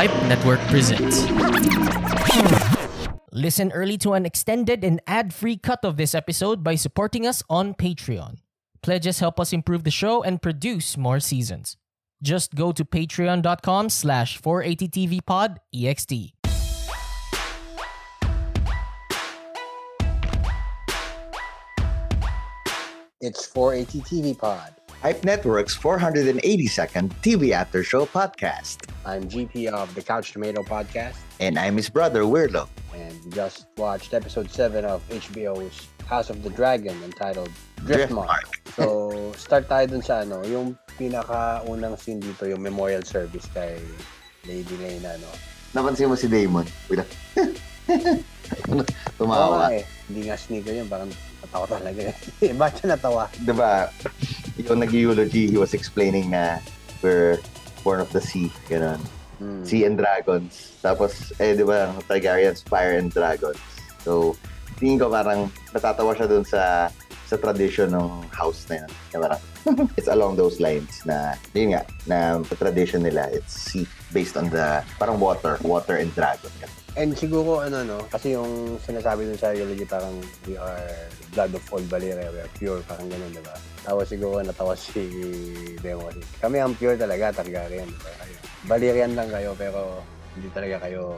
Hype Network presents. Listen early to an extended and ad-free cut of this episode by supporting us on Patreon. Pledges help us improve the show and produce more seasons. Just go to patreon.com slash 480tvpod ext. It's 480 TV Pod. Hype Network's 482nd TV After Show podcast. I'm GP of the Couch Tomato Podcast, And I'm his brother, Weirdo. and we just watched episode 7 of HBO's House of the Dragon entitled Driftmark. So, start tayo dun sa ano, yung pinaka-unang scene dito, yung memorial service kay Lady Lena, no? Napansin mo si Damon? Wala. Oo Tumawa. nga eh. Hindi nga sneaker yun, parang natawa talaga. Ba't siya natawa? Diba, yung nag-eulogy, he was explaining na we're born of the sea, gano'n. Hmm. Sea and dragons. Tapos, eh, di ba, Targaryens, fire and dragons. So, tingin ko parang natatawa siya dun sa sa tradition ng house na yun. Kaya parang, it's along those lines na, yun nga, na tradition nila, it's sea based on the, parang water, water and dragon. And siguro ano no, kasi yung sinasabi dun sa eulogy parang we are blood of all Valeria, we are pure, parang ganun, di ba? Tapos siguro natawa si Demo kasi, kami ang pure talaga, Targaryen, di ba? Kayo. Valerian lang kayo, pero hindi talaga kayo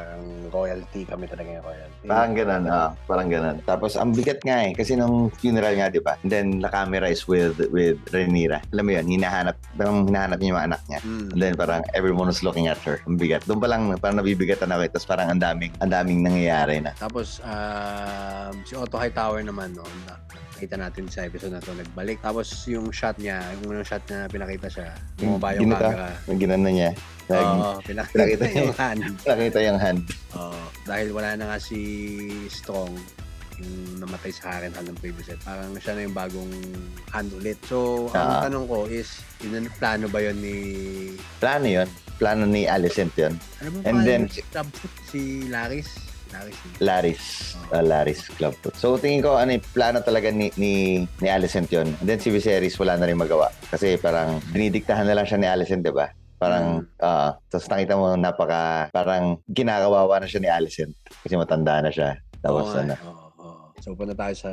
parang royalty, kami talaga yung royalty. Parang ganun, ah, parang ganun. Tapos, ang bigat nga eh, kasi nung funeral nga, di ba? And then, the camera is with, with Rhaenyra. Alam mo yun, hinahanap, parang hinahanap niya yung mga anak niya. Mm. And then parang everyone was looking at her. Ang bigat. Doon pa lang parang nabibigatan ako. eh. Tapos parang ang daming, ang daming nangyayari na. Tapos, um, si Otto Hightower naman, no, na, nakita natin sa episode na to, nagbalik. Tapos, yung shot niya, yung unang shot na pinakita siya, bumaba yung camera. Yung ginana niya. Nag, Oo, pinakita Pinakita yung hand. Nakita yung hand. Oo. dahil wala na nga si Strong, yung namatay sa Harrenhal ng previous set, parang siya na yung bagong hand ulit. So, ang Ah. tanong ko is, yun plano ba yun ni... Plano yun. Plano ni Alicent yun. Ano ba And then- si? Si Laris? Laris. Uh, Laris Club. So tingin ko ano, eh, plano talaga ni, ni, ni Alicent yun. And then si Viserys wala na rin magawa. Kasi parang dinidiktahan na lang siya ni Alicent, di ba? Parang, ah, tapos nakita mo napaka, parang ginagawawa na siya ni Alicent. Kasi matanda na siya. Tapos nga, ano, oo. So, punta tayo sa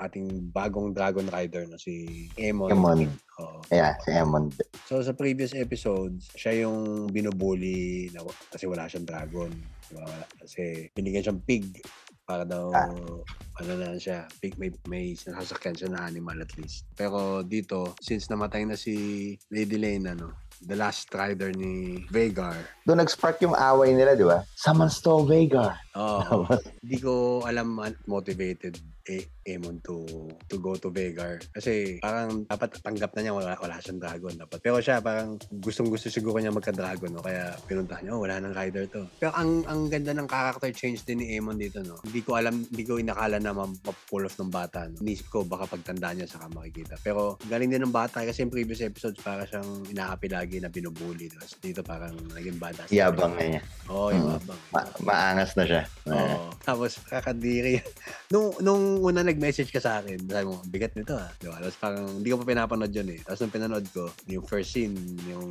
ating bagong Dragon Rider na si Emon. Aemon. Oo. Kaya, si Aemon. So, sa previous episodes, siya yung binubuli na, kasi wala siyang dragon. Diba? Wala- Kasi binigyan siyang pig para daw, Ah. ano na siya, pig, may, may nasasakyan siya na animal at least. Pero dito, since namatay na si Lady Lena, no, the last rider ni Vagar, Doon nag-spark yung away nila, di ba? Someone stole Vagar. Oh, hindi ko alam motivated eh, Emon to to go to Vegar. Kasi parang dapat tanggap na niya wala, wala siyang dragon dapat. Pero siya parang gustong gusto siguro niya magka-dragon no? kaya pinuntahan niya oh wala nang rider to. Pero ang ang ganda ng character change din ni Emon dito no. Hindi ko alam, hindi ko inakala na ma-pull off ng bata no. Inisip ko baka pagtanda niya saka makikita. Pero galing din ng bata kasi yung previous episodes para siyang inaapi lagi na binubuli. Diba? So, dito parang naging badass. Yabang na niya. Oo, oh, yung Mm. abang. Ma- maangas na siya. Oo. Tapos, kakadiri. nung, nung una nag-message ka sa akin, sabi mo, bigat nito ah. Diba? Tapos parang, hindi ko pa pinapanood yun eh. Tapos nung pinanood ko, yung first scene, yung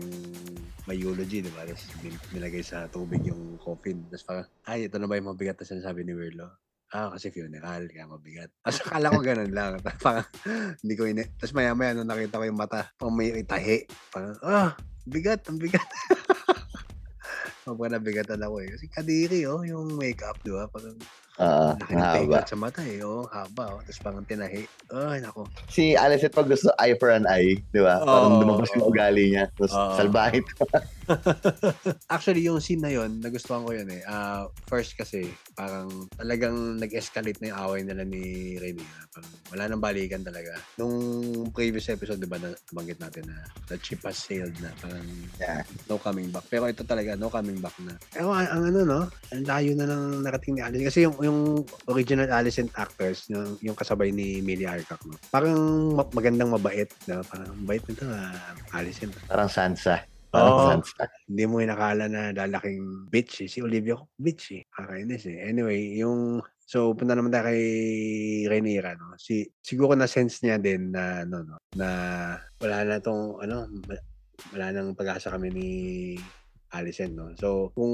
may eulogy, diba? Tapos nin- nilagay sa tubig yung coffin. Tapos parang, ay, ito na ba yung mabigat na sinasabi ni Wirlo? Ah, kasi funeral, kaya mabigat. Tapos akala ko ganun lang. Tapos parang, hindi ko ini... Tapos maya-maya, nung nakita ko yung mata, pang may itahi. Parang, ah, bigat, ang bigat. Sobrang nabigatan ako eh. Kasi kadiri, oh, yung makeup, di ba? Parang, Oo, Laki ng haba. sa mata eh. Oo, haba. Oh. Tapos parang tinahi. Ay, nako. Si Alicent pag gusto eye for an eye, di ba? Parang Oo. lumabas yung ugali niya. Tapos Oo. salbahe Actually, yung scene na yun, nagustuhan ko yun eh. Ah, first kasi, parang talagang nag-escalate na yung away nila ni Rhaenyra. Parang wala nang balikan talaga. Nung previous episode, di ba, na nabanggit natin na the ship has sailed na. Parang Yeah. no coming back. Pero ito talaga, no coming back na. Pero ang, ang ano, no? Ang layo na ng narating ni Alicent. Kasi yung, yung original Alicent actors, yung, yung kasabay ni Millie Arcock, no? Parang ma- magandang mabait. No? Parang mabait nito, ah, Alicent. Parang Sansa. Parang Oo. Sansa. Hindi mo inakala na lalaking bitch eh. Si Olivia ko, bitch eh. Kakainis eh. Anyway, yung So, punta naman tayo kay Rhaenyra, no? Si, siguro na sense niya din na, ano, no, na wala na tong, ano, wala nang pag-asa kami ni alisin, no? So, kung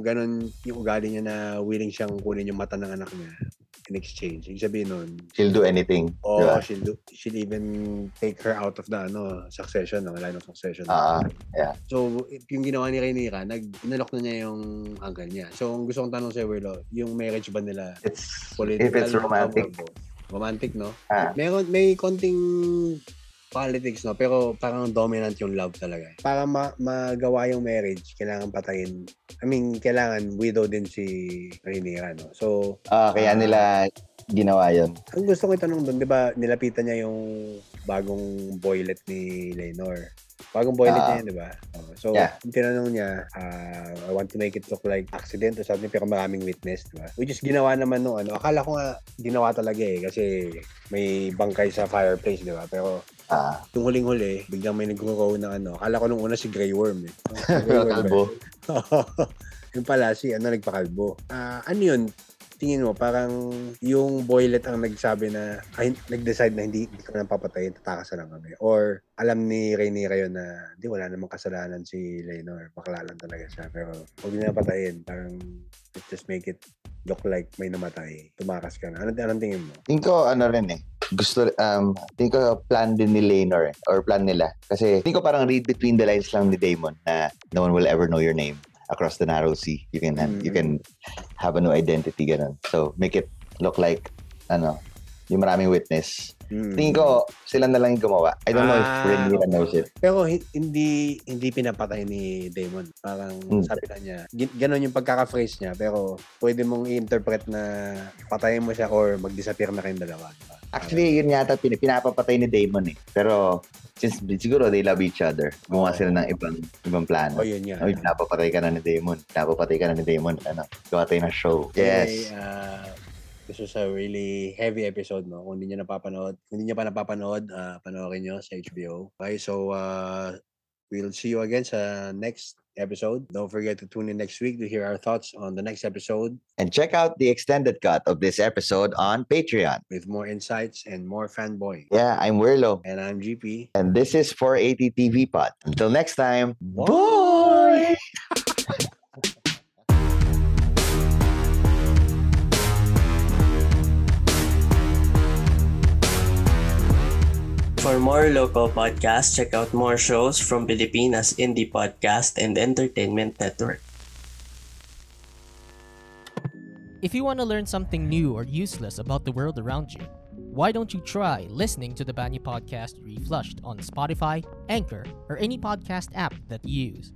ganun yung ugali niya na willing siyang kunin yung mata ng anak niya in exchange, ibig sabihin nun, She'll do anything. oh, di ba? she'll, do- she'll even take her out of the ano succession, no? line of succession. Ah, So, yung ginawa ni Rhaenyra, nag inalok na niya yung uncle niya. So, ang gusto kong tanong sa Werlo, yung marriage ba nila it's political? if it's romantic. Romantic, no? Ah. Meron, may konting politics, no? Pero parang dominant yung love talaga. Para ma- magawa yung marriage, kailangan patayin. I mean, kailangan widow din si Rhaenyra, no? So, Ah, kaya Ah. nila ginawa yon. ang gusto ko itanong doon, di ba, nilapitan niya yung bagong boylet ni Lenor. Bagong boylet Ah. niya yun, di ba? So, Yeah. yung tinanong niya, ah, I want to make it look like accident or something, pero maraming witness, di ba? Which is ginawa naman nung ano. Akala ko nga ginawa talaga eh, kasi may bangkay sa fireplace, di ba? Pero Ah, yung huling-huli, biglang may nag-grow na ano. Akala ko nung una si Grey Worm eh. Oh, Grey Worm kalbo. yung pala si ano nagpakalbo. Ah, ano yun? Tingin mo parang yung boylet ang nagsabi na ay nag-decide na hindi, hindi ko na papatayin, tatakas na lang kami. Or alam ni Rhaenyra yun na di wala namang kasalanan si Laenor. Bakla talaga siya. Pero huwag niya patayin. Parang let's just make it look like may namatay. Tumakas ka na. Ano, anong tingin mo? Tingin ko ano rin eh. Gusto, um, tingin ko plan din ni Laenor eh, or plan nila. Kasi tingin ko parang read between the lines lang ni Damon na no one will ever know your name across the narrow sea. You can have, you can have a new identity ganun. So make it look like ano, yung maraming witness. Hmm. Tingin ko sila na lang yung gumawa. I don't know if Ah, okay. knows it. Pero hi- hindi hindi pinapatay ni Damon. Parang Hmm. sabi na niya, ganon yung pagkaka-phrase niya. Pero pwede mong i-interpret na patayin mo siya or mag-disappear na kayong dalawa. Diba? Actually, yun yata pin- pinapapatay ni Damon eh. Pero since siguro they love each other, gumawa Oo. sila ng ibang ibang plano. o yun nga. Ay, napapatay ka na ni Damon. Napapatay ka na ni Damon. Ano, gawa tayo ng show. Yes. uh, this was a really heavy episode, no? Kung hindi nyo napapanood, kung hindi nyo pa napapanood, uh, panoorin nyo sa HBO. Okay, so uh, we'll see you again sa next episode. Don't forget to tune in next week to hear our thoughts on the next episode And check out the extended cut of this episode on Patreon. with more insights and more fanboy. Yeah, I'm Wirlo. And I'm GP. And this is 480 TV Pod. Until next time, Bye! More local podcasts, check out more shows from Pilipinas Indie Podcast and Entertainment Network. If you want to learn something new or useless about the world around you, why don't you try listening to the Banyu Podcast Reflushed on Spotify, Anchor, or any podcast app that you use?